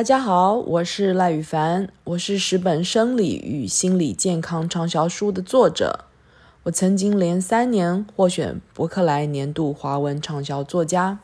大家好，我是赖宇凡，我是十本生理与心理健康畅销书的作者。我曾经连三年获选伯克莱年度华文畅销作家。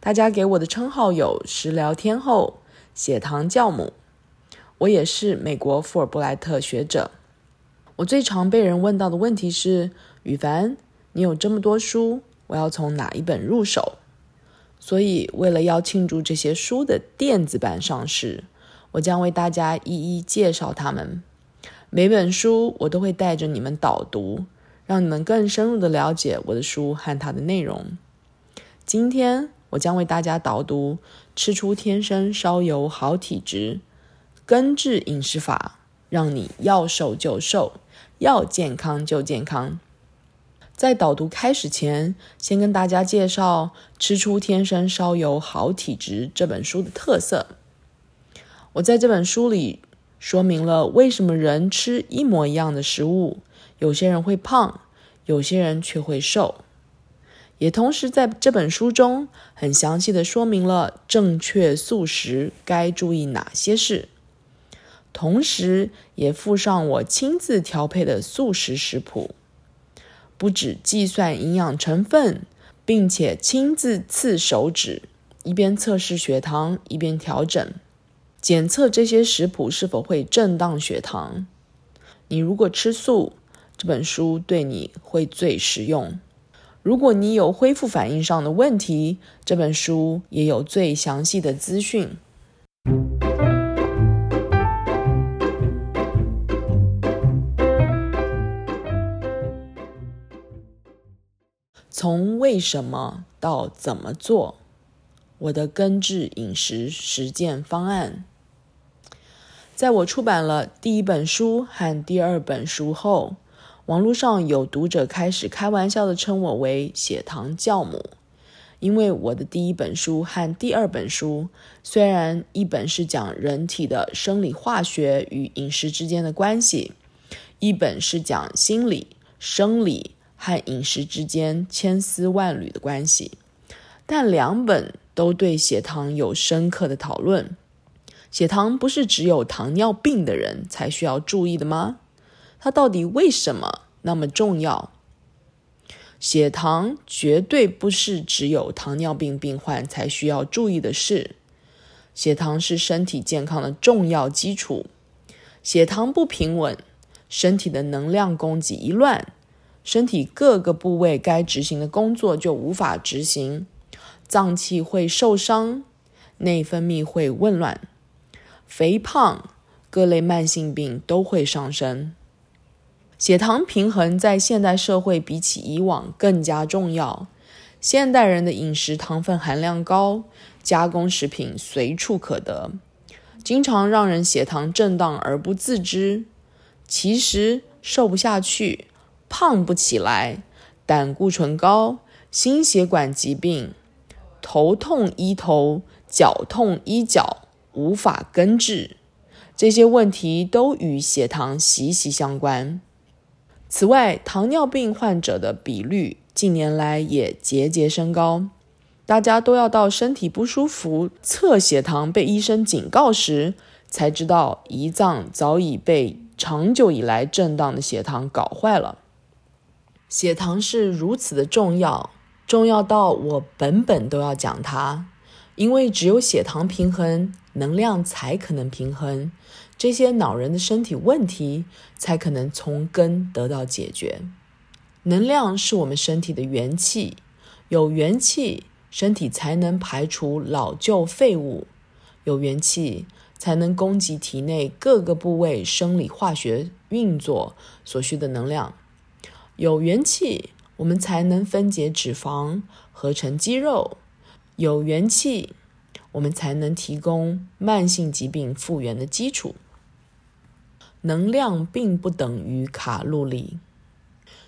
大家给我的称号有食疗天后、血糖教母。我也是美国富尔布莱特学者。我最常被人问到的问题是：宇凡，你有这么多书，我要从哪一本入手？所以，为了要庆祝这些书的电子版上市，我将为大家一一介绍它们。每本书我都会带着你们导读，让你们更深入地了解我的书和它的内容。今天我将为大家导读《吃出天生烧油好体质》，根治饮食法，让你要瘦就瘦，要健康就健康。在导读开始前，先跟大家介绍《吃出天生烧油好体质》这本书的特色。我在这本书里说明了为什么人吃一模一样的食物，有些人会胖，有些人却会瘦。也同时在这本书中很详细的说明了正确素食该注意哪些事，同时也附上我亲自调配的素食食谱。不止计算营养成分，并且亲自刺手指，一边测试血糖，一边调整，检测这些食谱是否会震荡血糖。你如果吃素，这本书对你会最实用；如果你有恢复反应上的问题，这本书也有最详细的资讯。从为什么到怎么做，我的根治饮食实践方案。在我出版了第一本书和第二本书后，网络上有读者开始开玩笑的称我为“血糖教母”，因为我的第一本书和第二本书虽然一本是讲人体的生理化学与饮食之间的关系，一本是讲心理生理。和饮食之间千丝万缕的关系，但两本都对血糖有深刻的讨论。血糖不是只有糖尿病的人才需要注意的吗？它到底为什么那么重要？血糖绝对不是只有糖尿病病患才需要注意的事。血糖是身体健康的重要基础。血糖不平稳，身体的能量供给一乱。身体各个部位该执行的工作就无法执行，脏器会受伤，内分泌会紊乱，肥胖、各类慢性病都会上升。血糖平衡在现代社会比起以往更加重要。现代人的饮食糖分含量高，加工食品随处可得，经常让人血糖震荡而不自知。其实瘦不下去。胖不起来，胆固醇高，心血管疾病，头痛医头，脚痛医脚，无法根治，这些问题都与血糖息息相关。此外，糖尿病患者的比率近年来也节节升高，大家都要到身体不舒服测血糖，被医生警告时，才知道胰脏早已被长久以来震荡的血糖搞坏了。血糖是如此的重要，重要到我本本都要讲它，因为只有血糖平衡，能量才可能平衡，这些恼人的身体问题才可能从根得到解决。能量是我们身体的元气，有元气，身体才能排除老旧废物，有元气才能供给体内各个部位生理化学运作所需的能量。有元气，我们才能分解脂肪，合成肌肉；有元气，我们才能提供慢性疾病复原的基础。能量并不等于卡路里，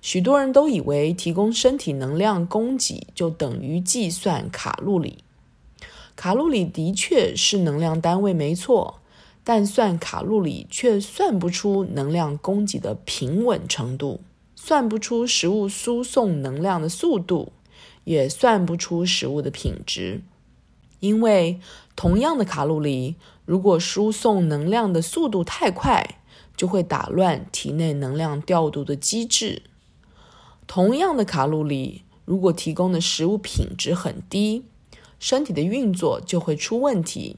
许多人都以为提供身体能量供给就等于计算卡路里。卡路里的确是能量单位，没错，但算卡路里却算不出能量供给的平稳程度。算不出食物输送能量的速度，也算不出食物的品质。因为同样的卡路里，如果输送能量的速度太快，就会打乱体内能量调度的机制。同样的卡路里，如果提供的食物品质很低，身体的运作就会出问题。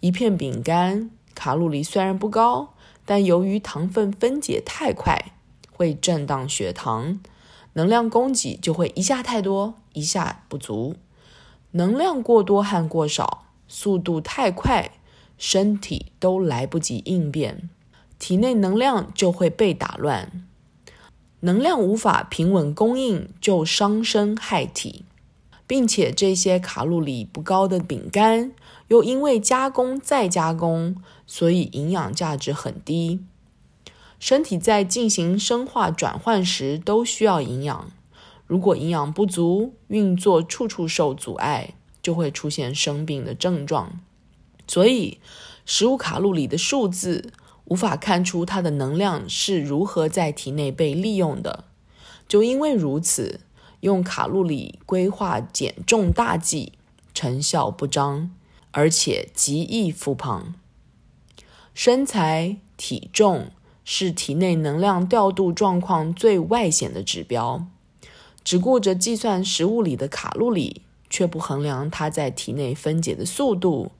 一片饼干卡路里虽然不高，但由于糖分分解太快，会震荡血糖，能量供给就会一下太多，一下不足。能量过多和过少，速度太快，身体都来不及应变，体内能量就会被打乱。能量无法平稳供应，就伤身害体，并且这些卡路里不高的饼干，又因为加工再加工，所以营养价值很低。身体在进行生化转换时都需要营养，如果营养不足，运作处处受阻碍，就会出现生病的症状。所以，食物卡路里的数字，无法看出它的能量是如何在体内被利用的。就因为如此，用卡路里规划减重大计，成效不彰，而且极易复胖。身材、体重是体内能量调度状况最外显的指标。只顾着计算食物里的卡路里，却不衡量它在体内分解的速度，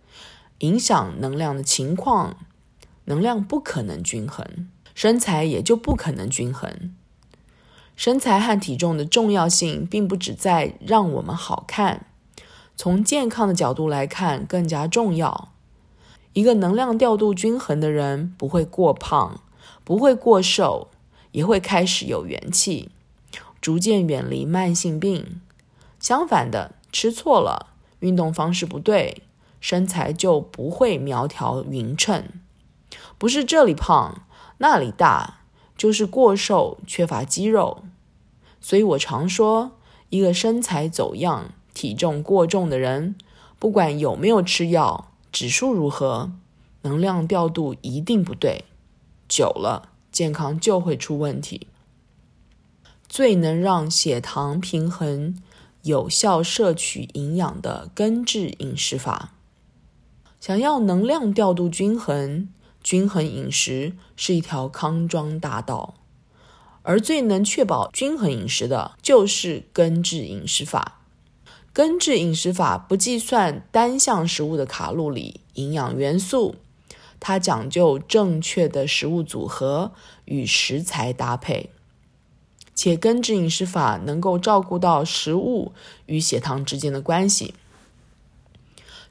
影响能量的情况。能量不可能均衡，身材也就不可能均衡。身材和体重的重要性，并不只在让我们好看，从健康的角度来看更加重要。一个能量调度均衡的人，不会过胖，不会过瘦，也会开始有元气，逐渐远离慢性病。相反的，吃错了，运动方式不对，身材就不会苗条匀称。不是这里胖，那里大，就是过瘦，缺乏肌肉。所以我常说，一个身材走样、体重过重的人，不管有没有吃药，指数如何，能量调度一定不对，久了健康就会出问题。最能让血糖平衡、有效摄取营养的根治饮食法，想要能量调度均衡。均衡饮食是一条康庄大道，而最能确保均衡饮食的，就是根治饮食法。根治饮食法不计算单项食物的卡路里、营养元素，它讲究正确的食物组合与食材搭配，且根治饮食法能够照顾到食物与血糖之间的关系。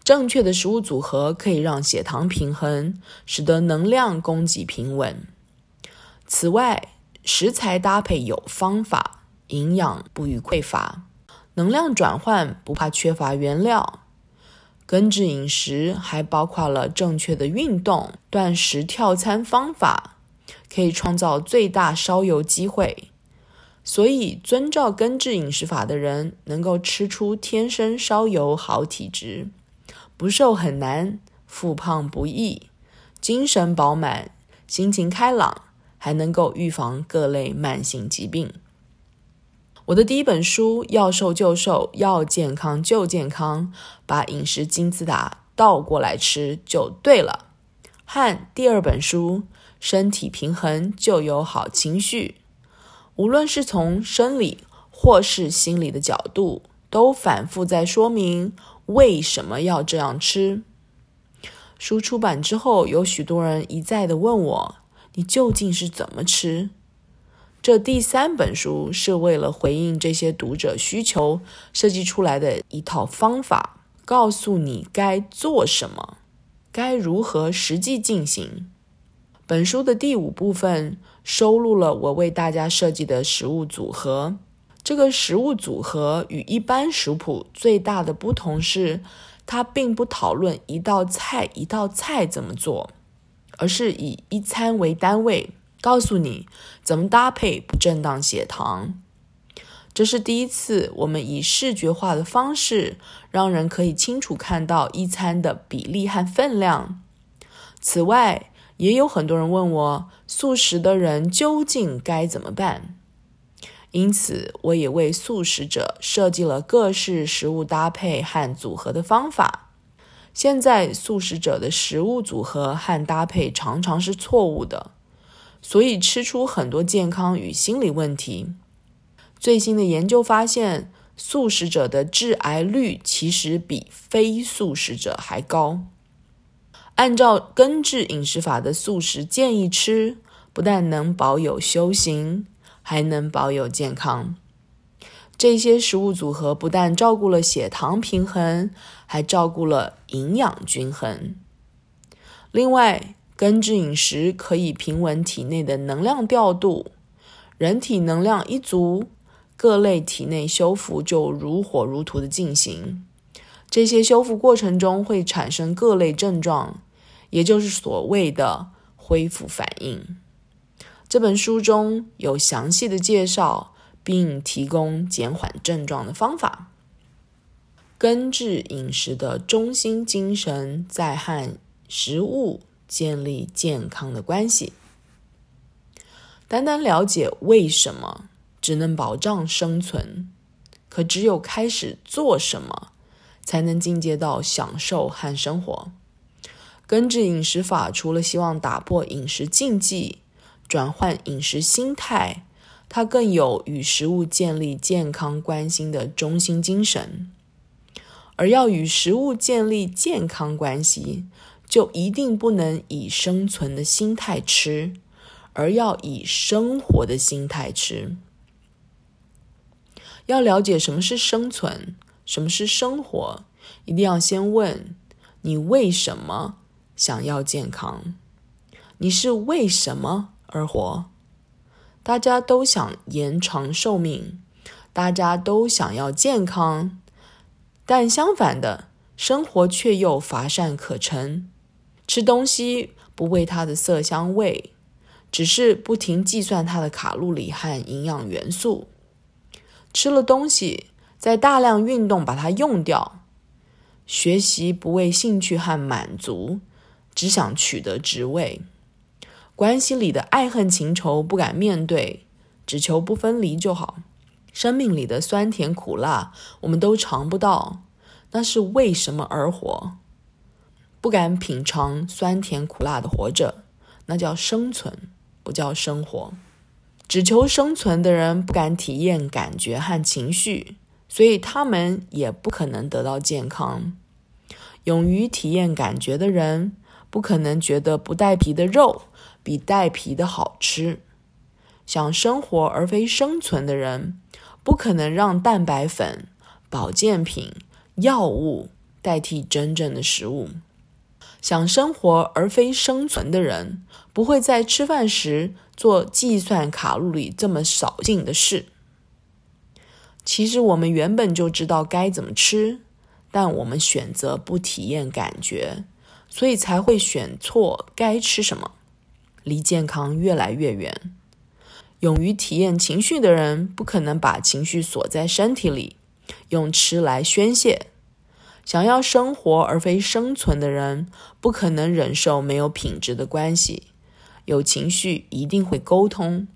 正确的食物组合可以让血糖平衡，使得能量供给平稳。此外，食材搭配有方法，营养不予匮乏，能量转换不怕缺乏原料。根治饮食还包括了正确的运动、断食跳餐方法，可以创造最大烧油机会。所以，遵照根治饮食法的人，能够吃出天生烧油好体质。不瘦很难，复胖不易，精神饱满，心情开朗，还能够预防各类慢性疾病。我的第一本书《要瘦就瘦，要健康就健康》，把饮食金字塔倒过来吃就对了。和第二本书《身体平衡就有好情绪》，无论是从生理或是心理的角度，都反复在说明。为什么要这样吃？书出版之后，有许多人一再的问我：“你究竟是怎么吃？”这第三本书是为了回应这些读者需求设计出来的一套方法，告诉你该做什么，该如何实际进行。本书的第五部分收录了我为大家设计的食物组合。这个食物组合与一般食谱最大的不同是，它并不讨论一道菜一道菜怎么做，而是以一餐为单位，告诉你怎么搭配不震荡血糖。这是第一次，我们以视觉化的方式，让人可以清楚看到一餐的比例和分量。此外，也有很多人问我，素食的人究竟该怎么办？因此，我也为素食者设计了各式食物搭配和组合的方法，现在素食者的食物组合和搭配常常是错误的，所以吃出很多健康与心理问题。最新的研究发现，素食者的致癌率其实比非素食者还高。按照根治饮食法的素食建议吃，不但能保有修行，还能保有健康。这些食物组合不但照顾了血糖平衡，还照顾了营养均衡。另外，根治饮食可以平稳体内的能量调度，人体能量一足，各类体内修复就如火如荼的进行。这些修复过程中会产生各类症状，也就是所谓的恢复反应。这本书中有详细的介绍。并提供减缓症状的方法。根治饮食的中心精神在和食物建立健康的关系。单单了解为什么只能保障生存，可只有开始做什么，才能进阶到享受和生活。根治饮食法除了希望打破饮食禁忌，转换饮食心态。它更有与食物建立健康关系的中心精神，而要与食物建立健康关系，就一定不能以生存的心态吃，而要以生活的心态吃。要了解什么是生存，什么是生活，一定要先问你为什么想要健康？你是为什么而活？大家都想延长寿命，大家都想要健康，但相反的，生活却又乏善可陈。吃东西不为它的色香味，只是不停计算它的卡路里和营养元素。吃了东西，再大量运动把它用掉。学习不为兴趣和满足，只想取得职位。关系里的爱恨情仇不敢面对，只求不分离就好。生命里的酸甜苦辣我们都尝不到，那是为什么而活？不敢品尝酸甜苦辣的活着，那叫生存，不叫生活。只求生存的人不敢体验感觉和情绪，所以他们也不可能得到健康。勇于体验感觉的人，不可能觉得不带皮的肉比带皮的好吃，想生活而非生存的人，不可能让蛋白粉、保健品、药物代替真正的食物。想生活而非生存的人，不会在吃饭时做计算卡路里这么扫兴的事。其实我们原本就知道该怎么吃，但我们选择不体验感觉，所以才会选错该吃什么。离健康越来越远。勇于体验情绪的人，不可能把情绪锁在身体里，用吃来宣泄。想要生活而非生存的人，不可能忍受没有品质的关系。有情绪一定会沟通。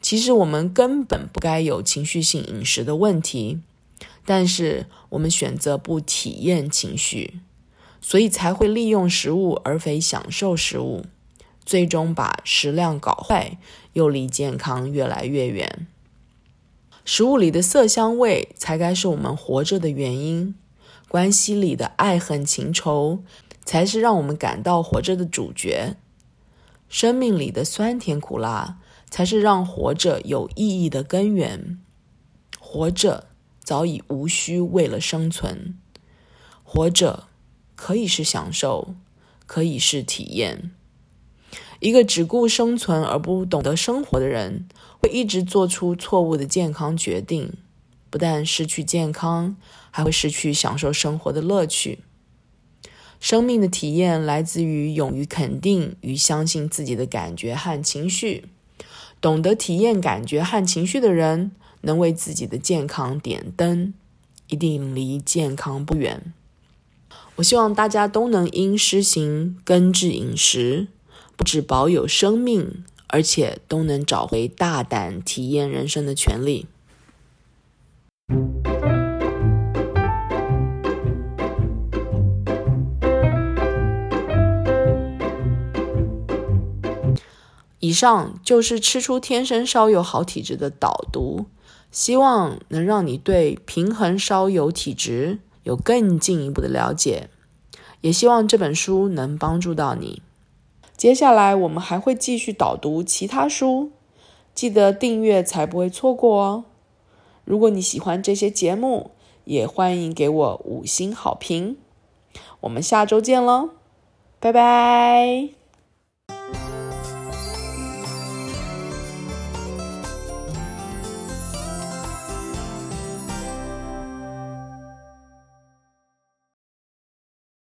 其实我们根本不该有情绪性饮食的问题，但是我们选择不体验情绪，所以才会利用食物而非享受食物。最终把食量搞坏，又离健康越来越远。食物里的色香味才该是我们活着的原因，关系里的爱恨情仇才是让我们感到活着的主角。生命里的酸甜苦辣才是让活着有意义的根源。活着早已无需为了生存，活着可以是享受，可以是体验。一个只顾生存而不懂得生活的人，会一直做出错误的健康决定，不但失去健康，还会失去享受生活的乐趣。生命的体验来自于勇于肯定与相信自己的感觉和情绪。懂得体验感觉和情绪的人，能为自己的健康点灯，一定离健康不远。我希望大家都能因施行根治饮食。不只保有生命，而且都能找回大胆体验人生的权利。以上就是吃出天生烧油好体质的导读希望能让你对平衡烧油体质有更进一步的了解也希望这本书能帮助到你。接下来我们还会继续导读其他书记得订阅才不会错过哦。如果你喜欢这些节目，也欢迎给我五星好评。我们下周见喽，拜拜。